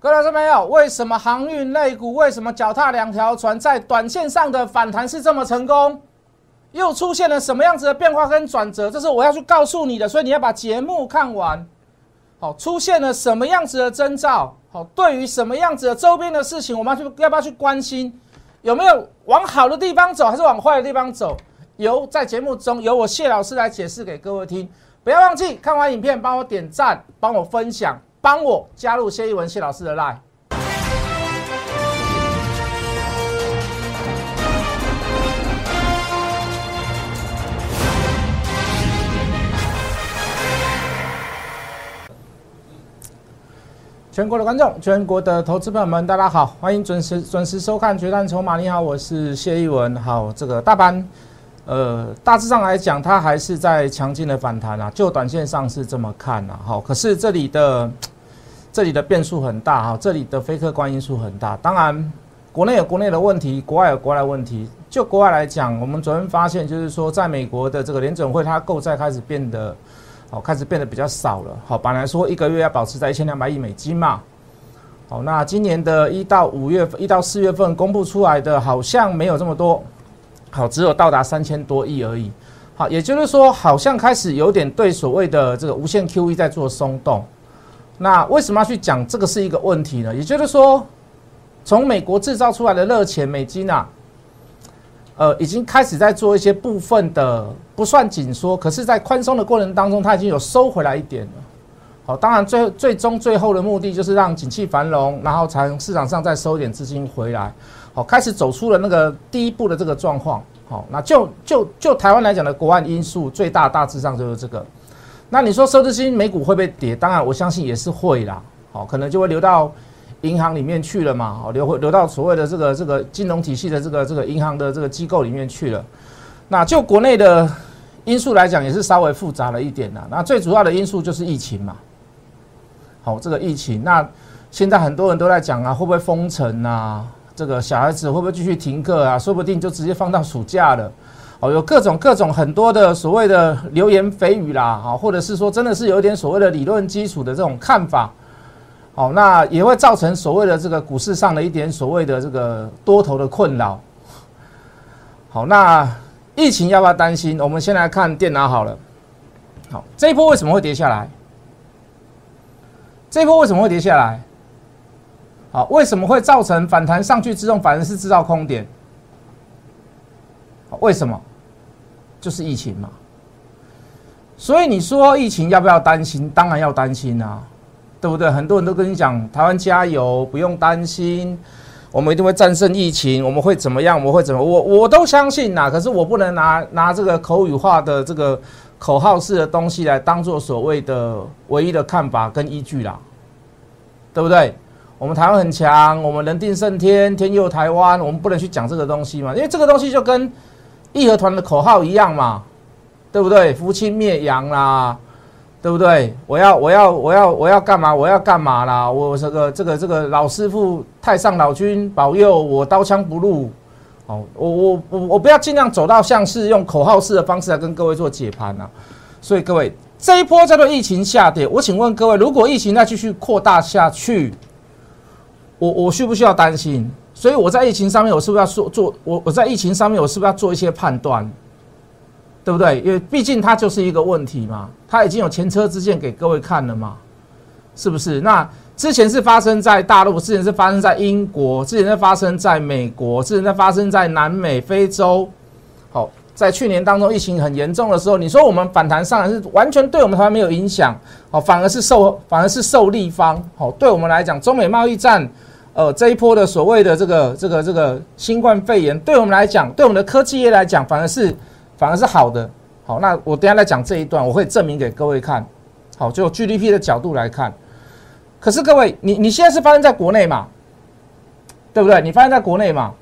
各位老师朋友？为什么航运类股为什么脚踏两条船，在短线上的反弹是这么成功？又出现了什么样子的变化跟转折？这是我要去告诉你的，所以你要把节目看完。好，出现了什么样子的征兆？好，对于什么样子的周边的事情，我们要去要不要去关心？有没有往好的地方走，还是往坏的地方走？由在节目中由我谢老师来解释给各位听。不要忘记看完影片，帮我点赞，帮我分享，帮我加入谢一文谢老师的 line。全国的观众，全国的投资朋友们，大家好，欢迎准时准时收看《决战筹码》。你好，我是谢一文。好，这个大盘，呃，大致上来讲，它还是在强劲的反弹啊。就短线上是这么看啊。好，可是这里的这里的变数很大哈，这里的非客观因素很大。当然，国内有国内的问题，国外有国外的问题。就国外来讲，我们昨天发现，就是说，在美国的这个联准会，它购债开始变得。好，开始变得比较少了。好，本来说一个月要保持在一千两百亿美金嘛。好，那今年的一到五月份，一到四月份公布出来的，好像没有这么多。好，只有到达三千多亿而已。好，也就是说，好像开始有点对所谓的这个无限 QE 在做松动。那为什么要去讲这个是一个问题呢？也就是说，从美国制造出来的热钱美金啊。呃，已经开始在做一些部分的不算紧缩，可是，在宽松的过程当中，它已经有收回来一点了。好，当然最最终最后的目的就是让景气繁荣，然后才市场上再收一点资金回来。好，开始走出了那个第一步的这个状况。好，那就就就台湾来讲的国外因素最大大致上就是这个。那你说收资金美股会不会跌？当然，我相信也是会啦。好，可能就会流到。银行里面去了嘛？哦，流回流到所谓的这个这个金融体系的这个这个银行的这个机构里面去了。那就国内的因素来讲，也是稍微复杂了一点呐。那最主要的因素就是疫情嘛。好，这个疫情，那现在很多人都在讲啊，会不会封城啊？这个小孩子会不会继续停课啊？说不定就直接放到暑假了。哦，有各种各种很多的所谓的流言蜚语啦，啊，或者是说真的是有一点所谓的理论基础的这种看法。好，那也会造成所谓的这个股市上的一点所谓的这个多头的困扰。好，那疫情要不要担心？我们先来看电脑好了。好，这一波为什么会跌下来？这波为什么会跌下来？好，为什么会造成反弹上去之后反而是制造空点？为什么？就是疫情嘛。所以你说疫情要不要担心？当然要担心啊。对不对？很多人都跟你讲，台湾加油，不用担心，我们一定会战胜疫情，我们会怎么样？我们会怎么？我我都相信呐。可是我不能拿拿这个口语化的这个口号式的东西来当做所谓的唯一的看法跟依据啦，对不对？我们台湾很强，我们人定胜天，天佑台湾，我们不能去讲这个东西嘛？因为这个东西就跟义和团的口号一样嘛，对不对？扶清灭洋啦。对不对？我要我要我要我要干嘛？我要干嘛啦？我这个这个这个老师傅太上老君保佑我刀枪不入。哦，我我我我不要尽量走到像是用口号式的方式来跟各位做解盘啊。所以各位这一波叫做疫情下跌，我请问各位，如果疫情再继续扩大下去，我我需不需要担心？所以我在疫情上面，我是不是要做做我我在疫情上面，我是不是要做一些判断？对不对？因为毕竟它就是一个问题嘛，它已经有前车之鉴给各位看了嘛，是不是？那之前是发生在大陆，之前是发生在英国，之前是发生在美国，之前是发生在南美、非洲。好，在去年当中疫情很严重的时候，你说我们反弹上来是完全对我们台湾没有影响，好，反而是受反而是受利方。好，对我们来讲，中美贸易战，呃，这一波的所谓的这个这个这个新冠肺炎，对我们来讲，对我们的科技业来讲，反而是。反而是好的，好，那我等下来讲这一段，我会证明给各位看，好，就 GDP 的角度来看。可是各位，你你现在是发生在国内嘛，对不对？你发生在国内嘛，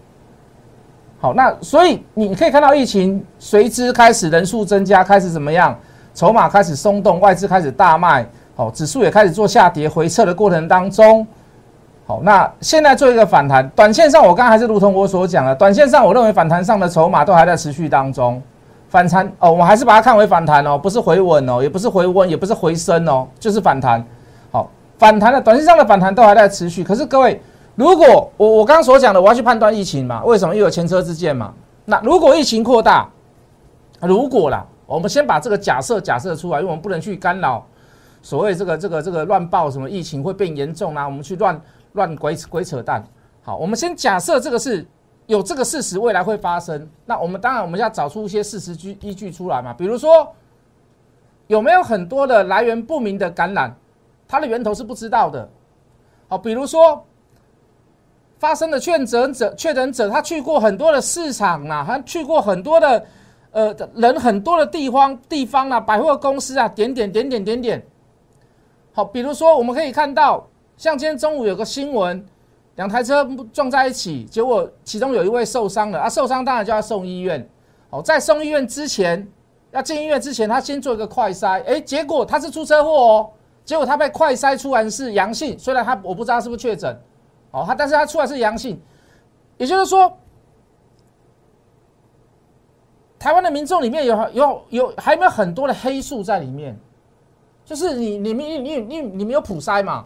好，那所以你可以看到疫情随之开始人数增加，开始怎么样？筹码开始松动，外资开始大卖，好，指数也开始做下跌回撤的过程当中，好，那现在做一个反弹，短线上我刚刚还是如同我所讲的，短线上我认为反弹上的筹码都还在持续当中。反弹哦，我们还是把它看为反弹哦，不是回稳哦，也不是回温，也不是回升哦，就是反弹。反弹的短线上的反弹都还在持续。可是各位，如果我我刚刚所讲的，我要去判断疫情嘛？为什么？又有前车之鉴嘛？那如果疫情扩大，如果啦，我们先把这个假设假设出来，因为我们不能去干扰所谓这个这个这个乱报什么疫情会变严重啊，我们去乱乱鬼鬼扯淡。好，我们先假设这个是有这个事实，未来会发生。那我们当然我们要找出一些事实据依据出来嘛，比如说有没有很多的来源不明的感染，它的源头是不知道的。好，比如说发生的确诊者确诊者，他去过很多的市场啊，他去过很多的。呃，人很多的地方地方啊，百货公司啊，点点点点点点。好，比如说我们可以看到，像今天中午有个新闻，两台车撞在一起，结果其中有一位受伤了啊，受伤当然就要送医院。哦，在送医院之前，要进医院之前，他先做一个快筛，哎，结果他是出车祸哦，结果他被快筛出来是阳性，虽然他我不知道是不是确诊，哦，他但是他出来是阳性，也就是说。台湾的民众里面有有有还有没有很多的黑素在里面？就是你你们你你你你们有普筛嘛？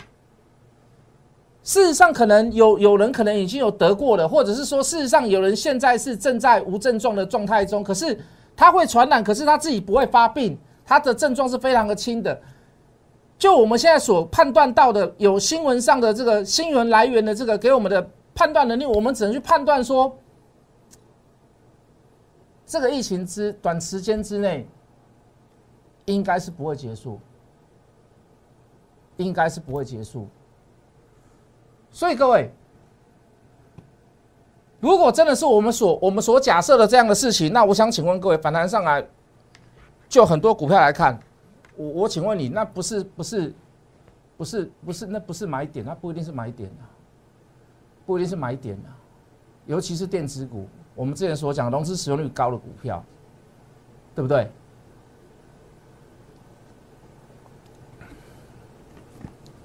事实上，可能有有人可能已经有得过了，或者是说，事实上有人现在是正在无症状的状态中，可是他会传染，可是他自己不会发病，他的症状是非常的轻的。就我们现在所判断到的，有新闻上的这个新闻来源的这个给我们的判断能力，我们只能去判断说。这个疫情之短时间之内，应该是不会结束，应该是不会结束。所以各位，如果真的是我们所我们所假设的这样的事情，那我想请问各位，反弹上来，就很多股票来看，我我请问你，那不是不是不是不是那不是买点，那不一定是买点啊，不一定是买点啊，尤其是电子股。我们之前所讲融资使用率高的股票，对不对？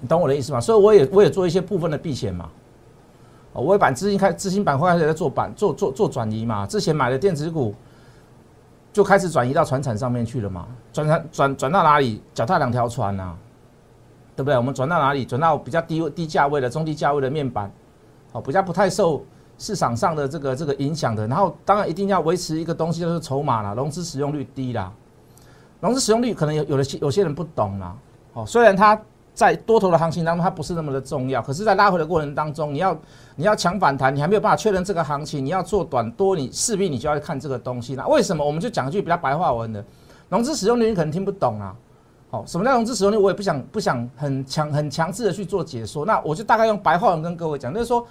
你懂我的意思吗？所以我也我也做一些部分的避险嘛。我也把资金开资金板块开始在做板做做做转移嘛。之前买的电子股就开始转移到船产上面去了嘛。转转转转到哪里？脚踏两条船呐，对不对？我们转到哪里？转到比较低低价位的中低价位的面板，哦，比较不太受。市场上的这个这个影响的，然后当然一定要维持一个东西，就是筹码啦，融资使用率低啦，融资使用率可能有有的有些人不懂啦，哦，虽然它在多头的行情当中它不是那么的重要，可是，在拉回的过程当中，你要你要抢反弹，你还没有办法确认这个行情，你要做短多，你势必你就要看这个东西那为什么？我们就讲一句比较白话文的，融资使用率你可能听不懂啊，好，什么叫融资使用率？我也不想不想很强很强制的去做解说，那我就大概用白话文跟各位讲，就是说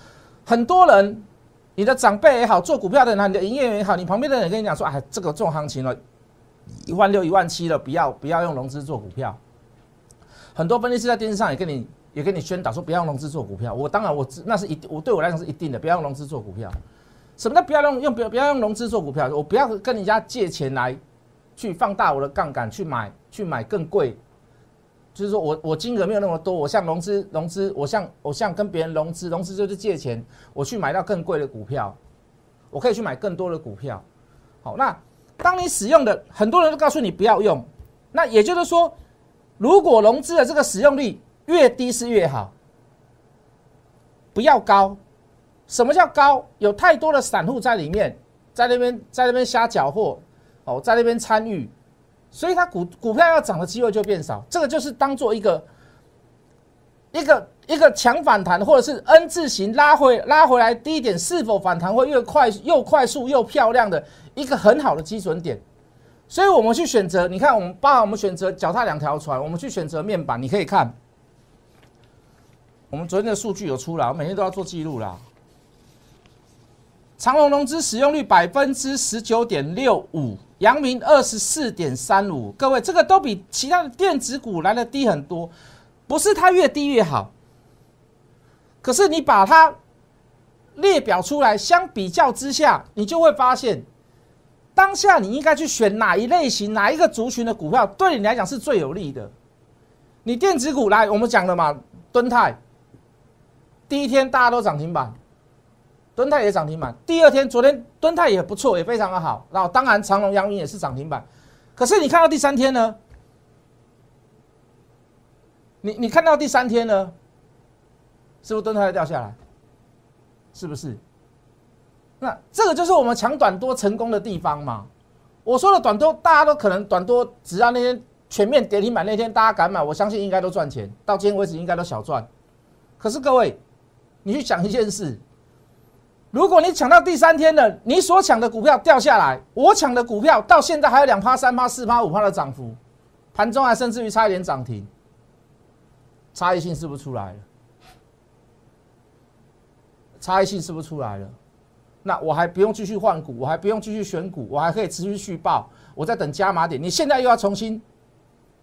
很多人。你的长辈也好，做股票的人，你的营业员也好，你旁边的人跟你讲说，哎，这个重行情了，一万六、一万七了，不要不要用融资做股票。很多分析师在电视上也跟你也跟你宣导说，不要用融资做股票。我当然我那是一我对我来讲是一定的，不要用融资做股票。什么叫不要用用不要不要用融资做股票？我不要跟人家借钱来去放大我的杠杆，去买去买更贵。就是说我我金额没有那么多，我向融资融资，我向我向跟别人融资融资就是借钱，我去买到更贵的股票，我可以去买更多的股票。好，那当你使用的很多人都告诉你不要用，那也就是说，如果融资的这个使用率越低是越好，不要高。什么叫高？有太多的散户在里面，在那边在那边瞎搅和，哦，在那边参与。所以它股股票要涨的机会就变少，这个就是当做一个一个一个强反弹，或者是 N 字形拉回拉回来低点是否反弹会越快又快速又漂亮的一个很好的基准点。所以我们去选择，你看我们包含我们选择脚踏两条船，我们去选择面板，你可以看我们昨天的数据有出来，我每天都要做记录啦。长隆融资使用率百分之十九点六五。阳明二十四点三五，各位，这个都比其他的电子股来的低很多，不是它越低越好。可是你把它列表出来，相比较之下，你就会发现，当下你应该去选哪一类型、哪一个族群的股票，对你来讲是最有利的。你电子股来，我们讲了嘛，敦泰，第一天大家都涨停板。敦泰也涨停板，第二天昨天敦泰也不错，也非常的好。然后当然长隆、阳明也是涨停板，可是你看到第三天呢？你你看到第三天呢，是不是蹲它掉下来？是不是？那这个就是我们抢短多成功的地方嘛。我说的短多，大家都可能短多，只要那天全面跌停板那天大家敢买，我相信应该都赚钱。到今天为止应该都小赚。可是各位，你去想一件事：如果你抢到第三天了，你所抢的股票掉下来，我抢的股票到现在还有两趴、三趴、四趴、五趴的涨幅，盘中还甚至于差一点涨停，差异性是不是出来了？差异性是不是出来了？那我还不用继续换股，我还不用继续选股，我还可以持续续报。我在等加码点。你现在又要重新，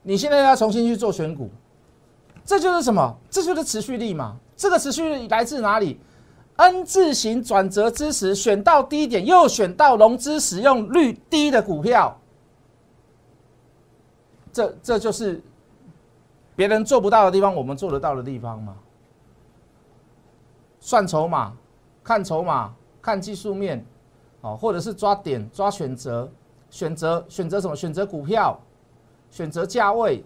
你现在又要重新去做选股，这就是什么？这就是持续力嘛。这个持续力来自哪里？N 字形转折之时，选到低点，又选到融资使用率低的股票，这这就是别人做不到的地方，我们做得到的地方嘛。算筹码，看筹码。看技术面，哦，或者是抓点、抓选择、选择、选择什么？选择股票，选择价位，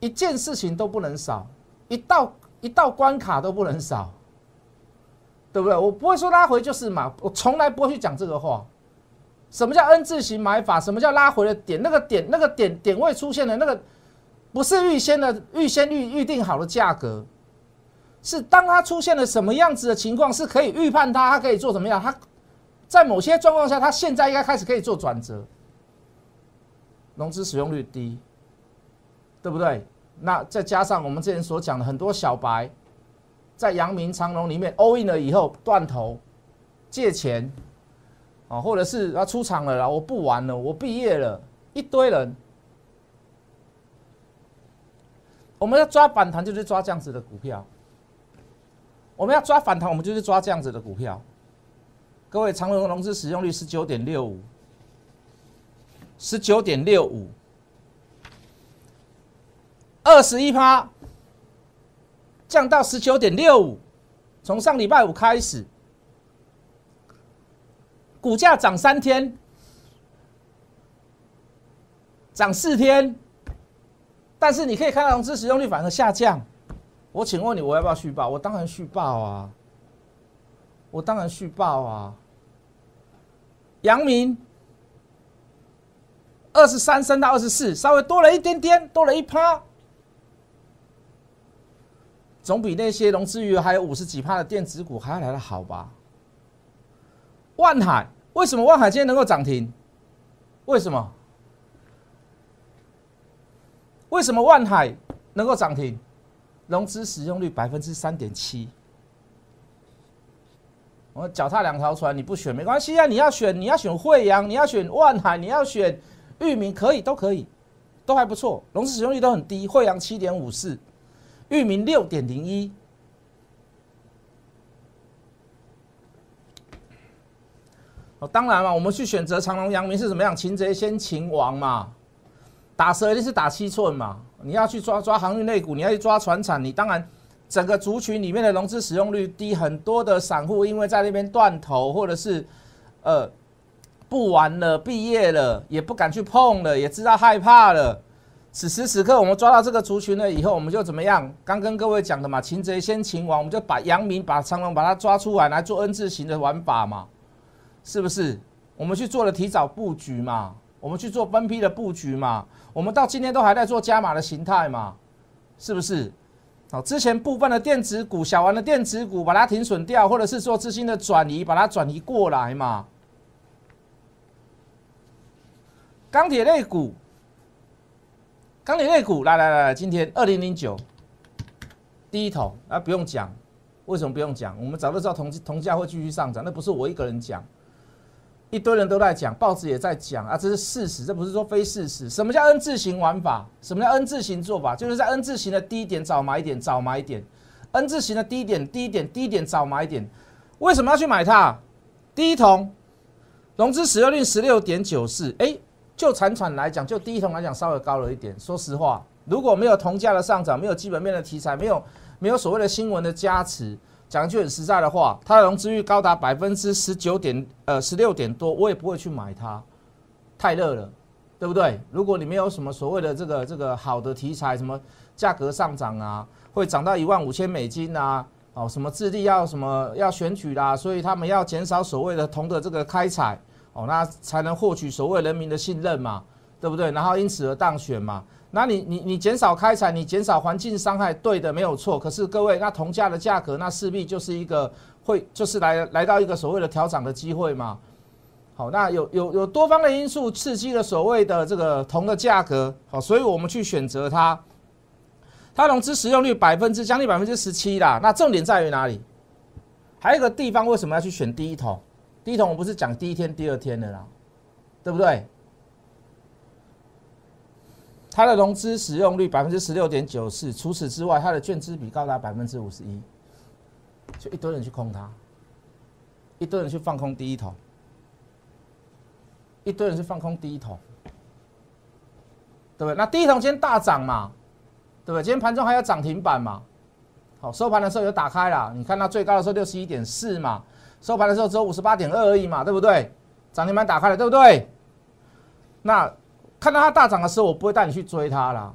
一件事情都不能少，一道一道关卡都不能少，对不对？我不会说拉回就是嘛，我从来不会去讲这个话。什么叫 N 字形买法？什么叫拉回的点？那个点那个点点位出现的那个，不是预先的预先预预定好的价格。是当它出现了什么样子的情况，是可以预判它，它可以做怎么样？它在某些状况下，它现在应该开始可以做转折。融资使用率低，对不对？那再加上我们之前所讲的很多小白，在阳明长隆里面 all in 了以后断头借钱啊，或者是要出场了啦，我不玩了，我毕业了，一堆人。我们要抓反弹，就是抓这样子的股票。我们要抓反弹，我们就是抓这样子的股票。各位，长荣融资使用率十九点六五，十九点六五，二十一趴，降到十九点六五。从上礼拜五开始，股价涨三天，涨四天，但是你可以看到融资使用率反而下降。我请问你，我要不要续报？我当然续报啊！我当然续报啊！阳明二十三升到二十四，稍微多了一点点，多了一趴，总比那些融资余额还有五十几趴的电子股还要来的好吧？万海为什么万海今天能够涨停？为什么？为什么万海能够涨停？融资使用率百分之三点七，我脚踏两条船，你不选没关系啊！你要选，你要选惠阳，你要选万海，你要选域名，可以，都可以，都还不错。融资使用率都很低，惠阳七点五四，域名六点零一。哦，当然嘛，我们去选择长隆、阳明是怎么样？擒贼先擒王嘛，打蛇一定是打七寸嘛。你要去抓抓航运类股，你要去抓船产，你当然整个族群里面的融资使用率低，很多的散户因为在那边断头，或者是呃不玩了、毕业了，也不敢去碰了，也知道害怕了。此时此刻，我们抓到这个族群了以后，我们就怎么样？刚跟各位讲的嘛，擒贼先擒王，我们就把阳明、把长龙把它抓出来，来做 N 字形的玩法嘛，是不是？我们去做了提早布局嘛，我们去做分批的布局嘛。我们到今天都还在做加码的形态嘛，是不是？好，之前部分的电子股、小玩的电子股，把它停损掉，或者是做资金的转移，把它转移过来嘛。钢铁类股，钢铁类股，来来来，今天二零零九第一桶啊，不用讲，为什么不用讲？我们早就知道铜铜价会继续上涨，那不是我一个人讲。一堆人都在讲，报纸也在讲啊，这是事实，这不是说非事实。什么叫 N 字形玩法？什么叫 N 字形做法？就是在 N 字形的低点找买点，找买点。N 字形的低点，低点，低点找买点。为什么要去买它？第一桶融资使用率十六点九四，哎，就产产来讲，就第一桶来讲稍微高了一点。说实话，如果没有铜价的上涨，没有基本面的题材，没有没有所谓的新闻的加持。讲句很实在的话，它的融资率高达百分之十九点呃十六点多，我也不会去买它，太热了，对不对？如果你没有什么所谓的这个这个好的题材，什么价格上涨啊，会涨到一万五千美金啊，哦，什么智利要什么要选举啦，所以他们要减少所谓的铜的这个开采，哦，那才能获取所谓人民的信任嘛，对不对？然后因此而当选嘛。那你你你减少开采，你减少环境伤害，对的，没有错。可是各位，那铜价的价格，那势必就是一个会就是来来到一个所谓的调涨的机会嘛。好，那有有有多方的因素刺激了所谓的这个铜的价格，好，所以我们去选择它，它融资使用率百分之将近百分之十七啦。那重点在于哪里？还有一个地方为什么要去选第一桶？第一桶我不是讲第一天、第二天的啦，对不对？它的融资使用率百分之十六点九四，除此之外，它的券资比高达百分之五十一，就一堆人去空它，一堆人去放空第一桶。一堆人去放空第一桶，对不对？那第一桶今天大涨嘛，对不对？今天盘中还有涨停板嘛，好，收盘的时候有打开了，你看到最高的时候六十一点四嘛，收盘的时候只有五十八点二而已嘛，对不对？涨停板打开了，对不对？那看到它大涨的时候，我不会带你去追它啦，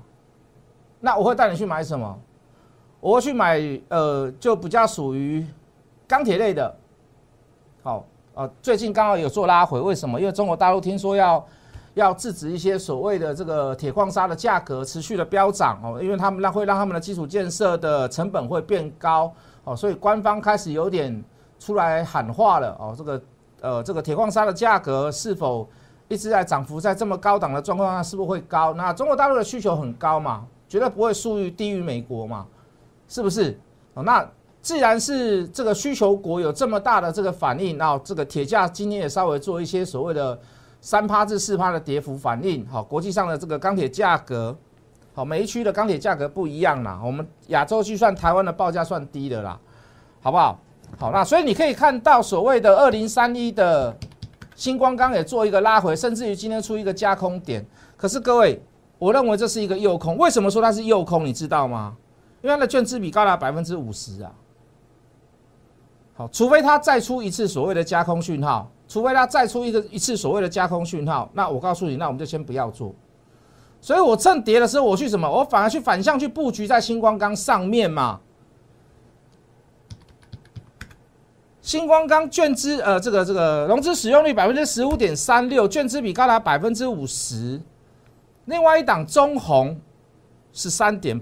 那我会带你去买什么？我会去买呃，就比较属于钢铁类的，好。呃，最近刚好有做拉回，为什么？因为中国大陆听说要要制止一些所谓的这个铁矿砂的价格持续的飙涨哦，因为他们让会让他们的基础建设的成本会变高哦，所以官方开始有点出来喊话了哦，这个呃这个铁矿砂的价格是否一直在涨幅在这么高档的状况下，是不是会高？那中国大陆的需求很高嘛，绝对不会输于低于美国嘛，是不是？哦，那。既然是这个需求国有这么大的这个反应，那这个铁价今天也稍微做一些所谓的三趴至四趴的跌幅反应。好，国际上的这个钢铁价格，好，每一区的钢铁价格不一样啦。我们亚洲去算，台湾的报价算低的啦，好不好？好，那所以你可以看到所谓的二零三一的星光钢也做一个拉回，甚至于今天出一个加空点。可是各位，我认为这是一个诱空。为什么说它是诱空？你知道吗？因为它的券资比高达百分之五十啊。好，除非它再出一次所谓的加空讯号，除非它再出一个一次所谓的加空讯号，那我告诉你，那我们就先不要做。所以我趁跌的时候，我去什么？我反而去反向去布局在星光钢上面嘛。星光钢券资呃，这个这个融资使用率百分之十五点三六，券资比高达百分之五十。另外一档中红是三点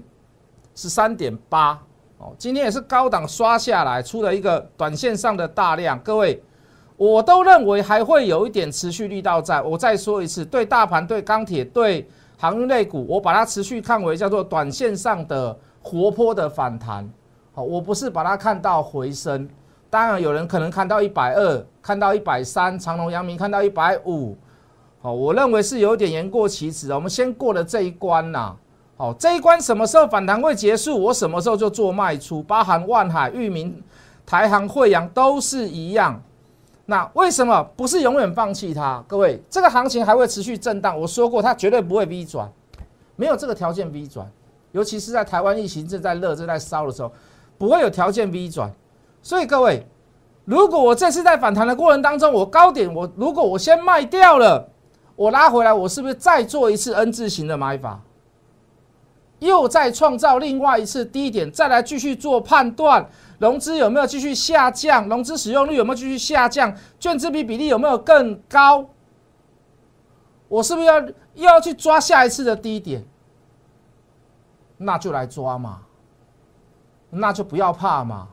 是三点八。哦，今天也是高档刷下来，出了一个短线上的大量。各位，我都认为还会有一点持续力道在。我再说一次，对大盘、对钢铁、对航运类股，我把它持续看为叫做短线上的活泼的反弹。好，我不是把它看到回升。当然，有人可能看到一百二，看到一百三，长隆、阳明看到一百五。好，我认为是有点言过其实。我们先过了这一关呐。好，这一关什么时候反弹会结束？我什么时候就做卖出，包含万海、裕民、台航、惠阳都是一样。那为什么不是永远放弃它？各位，这个行情还会持续震荡。我说过，它绝对不会 V 转，没有这个条件 V 转。尤其是在台湾疫情正在热、正在烧的时候，不会有条件 V 转。所以各位，如果我这次在反弹的过程当中，我高点我如果我先卖掉了，我拉回来，我是不是再做一次 N 字形的买法？又再创造另外一次低点，再来继续做判断，融资有没有继续下降？融资使用率有没有继续下降？券资比比例有没有更高？我是不是要又要去抓下一次的低点？那就来抓嘛，那就不要怕嘛，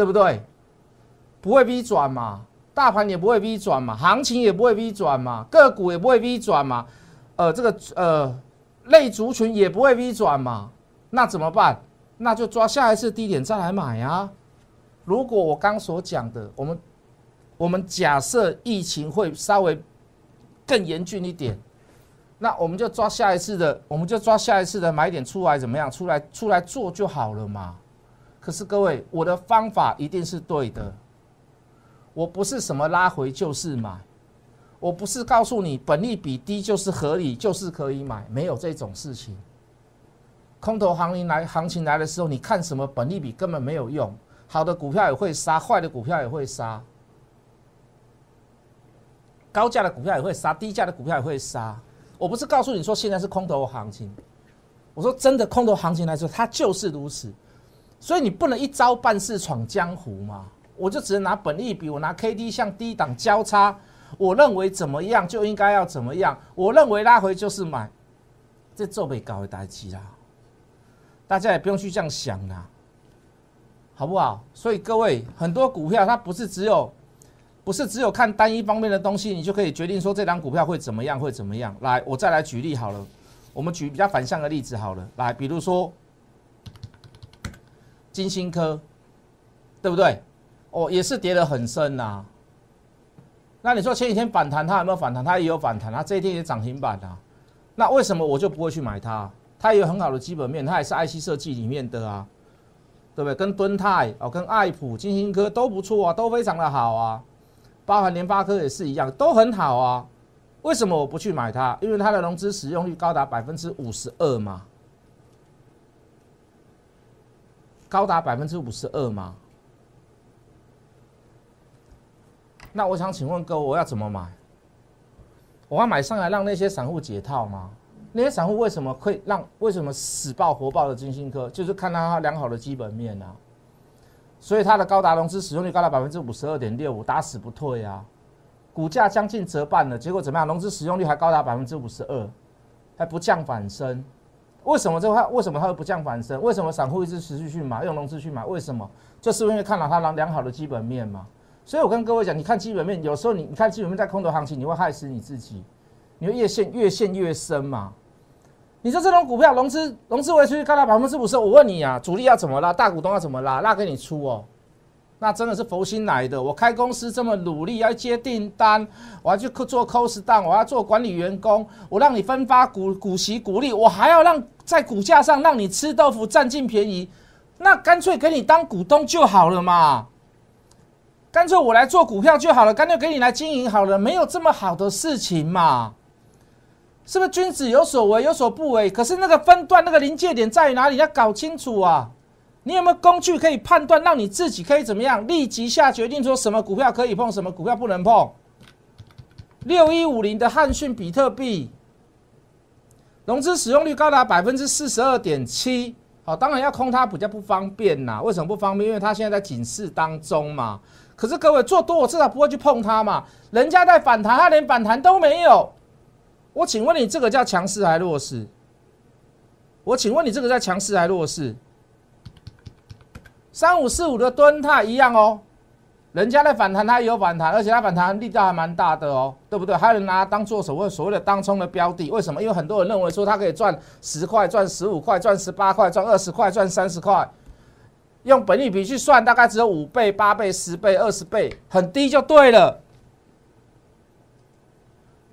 对不对？不会 V 转嘛，大盘也不会 V 转嘛，行情也不会 V 转嘛，个股也不会 V 转嘛，呃，这个呃。类族群也不会 V 转嘛，那怎么办？那就抓下一次低点再来买啊。如果我刚所讲的，我们我们假设疫情会稍微更严峻一点，那我们就抓下一次的，我们就抓下一次的买点出来怎么样？出来出来做就好了嘛。可是各位，我的方法一定是对的，我不是什么拉回就是买。我不是告诉你本利比低就是合理，就是可以买，没有这种事情。空头行情来，行情来的时候，你看什么本利比根本没有用，好的股票也会杀，坏的股票也会杀。高价的股票也会杀，低价的股票也会杀。我不是告诉你说现在是空头行情，我说真的空头行情来说，它就是如此。所以你不能一招半式闯江湖嘛。我就只能拿本利比，我拿 K D 向低档交叉，我认为怎么样就应该要怎么样，我认为拉回就是买，这做被搞的代机啦，大家也不用去这样想啦，好不好？所以各位，很多股票它不是只有，不是只有看单一方面的东西，你就可以决定说这张股票会怎么样，会怎么样。来，我再来举例好了，我们举比较反向的例子好了，来，比如说金星科，对不对？哦，也是跌得很深呐。那你说前几天反弹，它有没有反弹？它也有反弹，它这一天也涨停板啊。那为什么我就不会去买它？它也有很好的基本面，它也是 IC 设计里面的啊，对不对？跟敦泰哦，跟爱普、金星科都不错啊，都非常的好啊。包含联发科也是一样，都很好啊。为什么我不去买它？因为它的融资使用率高达百分之五十二嘛，高达百分之五十二吗。那我想请问各位，我要怎么买？我要买上来让那些散户解套吗？那些散户为什么会让为什么死爆活爆的金星科，就是看到它良好的基本面啊，所以它的高达融资使用率高达百分之五十二点六五，打死不退啊，股价将近折半了，结果怎么样？融资使用率还高达百分之五十二，还不降反升，为什么这块？为什么它会不降反升？为什么散户一直持续去买，用融资去买？为什么？就是因为看到它良良好的基本面嘛。所以我跟各位讲，你看基本面，有时候你你看基本面在空头行情，你会害死你自己，你会越陷越陷越深嘛。你说这种股票融资融资维持率高达百分之五十，我问你啊，主力要怎么拉，大股东要怎么拉，拉给你出哦，那真的是佛心来的。我开公司这么努力，要接订单，我要去做 cost down，我要做管理员工，我让你分发股股息股利，我还要让在股价上让你吃豆腐占尽便宜，那干脆给你当股东就好了嘛。干脆我来做股票就好了，干脆给你来经营好了，没有这么好的事情嘛？是不是君子有所为有所不为？可是那个分段那个临界点在哪里？要搞清楚啊！你有没有工具可以判断，让你自己可以怎么样立即下决定，说什么股票可以碰，什么股票不能碰？六一五零的汉讯比特币融资使用率高达百分之四十二点七，好，当然要空它比较不方便呐。为什么不方便？因为它现在在警示当中嘛。可是各位做多，我至少不会去碰它嘛。人家在反弹，它连反弹都没有。我请问你，这个叫强势还弱势？我请问你，这个叫强势还弱势？三五四五的吨它一样哦，人家在反弹，它也有反弹，而且它反弹力道还蛮大的哦，对不对？还有人拿它当做所谓所谓的当冲的标的，为什么？因为很多人认为说它可以赚十块、赚十五块、赚十八块、赚二十块、赚三十块。用本利比去算，大概只有五倍、八倍、十倍、二十倍，很低就对了。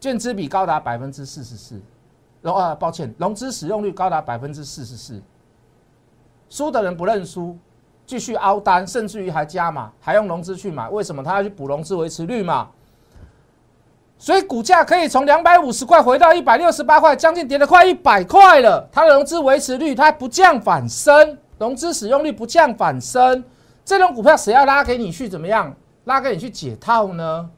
券资比高达百分之四十四，融啊，抱歉，融资使用率高达百分之四十四。输的人不认输，继续凹单，甚至于还加码，还用融资去买。为什么？他要去补融资维持率嘛。所以股价可以从两百五十块回到一百六十八块，将近跌了快一百块了。它的融资维持率它不降反升。融资使用率不降反升，这种股票谁要拉给你去怎么样？拉给你去解套呢？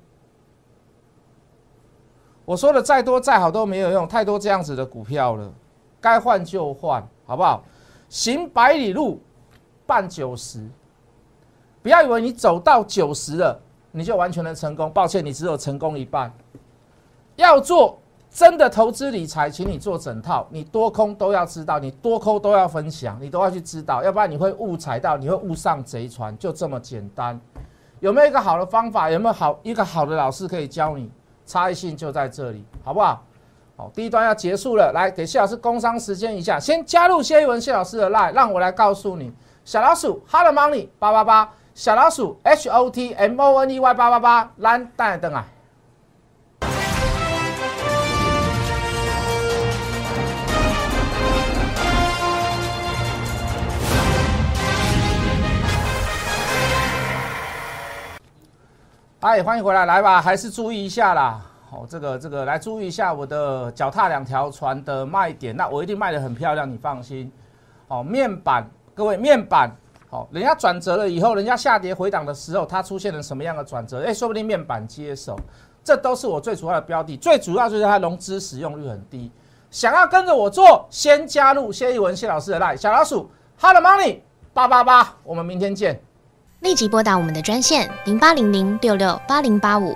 我说的再多再好都没有用，太多这样子的股票了，该换就换，好不好？行百里路，半九十，不要以为你走到九十了，你就完全能成功。抱歉，你只有成功一半。要做。真的投资理财，请你做整套，你多空都要知道，你多空都要分享，你都要去知道，要不然你会误踩到，你会误上贼船，就这么简单。有没有一个好的方法？有没有好一个好的老师可以教你？差异性就在这里，好不好？好，第一段要结束了，来给谢老师工商时间一下，先加入谢一文谢老师的 line，让我来告诉你，小老鼠 hot money 八八八，小老鼠 h o t m o n e y 八八八，蓝蛋灯啊。哎，欢迎回来，来吧，还是注意一下啦。好，这个这个来注意一下我的脚踏两条船的卖点，那我一定卖的很漂亮，你放心。好，面板，各位面板，好，人家转折了以后，人家下跌回档的时候，它出现了什么样的转折？哎，说不定面板接手。这都是我最主要的标的，最主要就是它融资使用率很低。想要跟着我做，先加入谢义文谢老师的 line 小老鼠，Hello Money 八八八，我们明天见。立即拨打我们的专线零八零零六六八零八五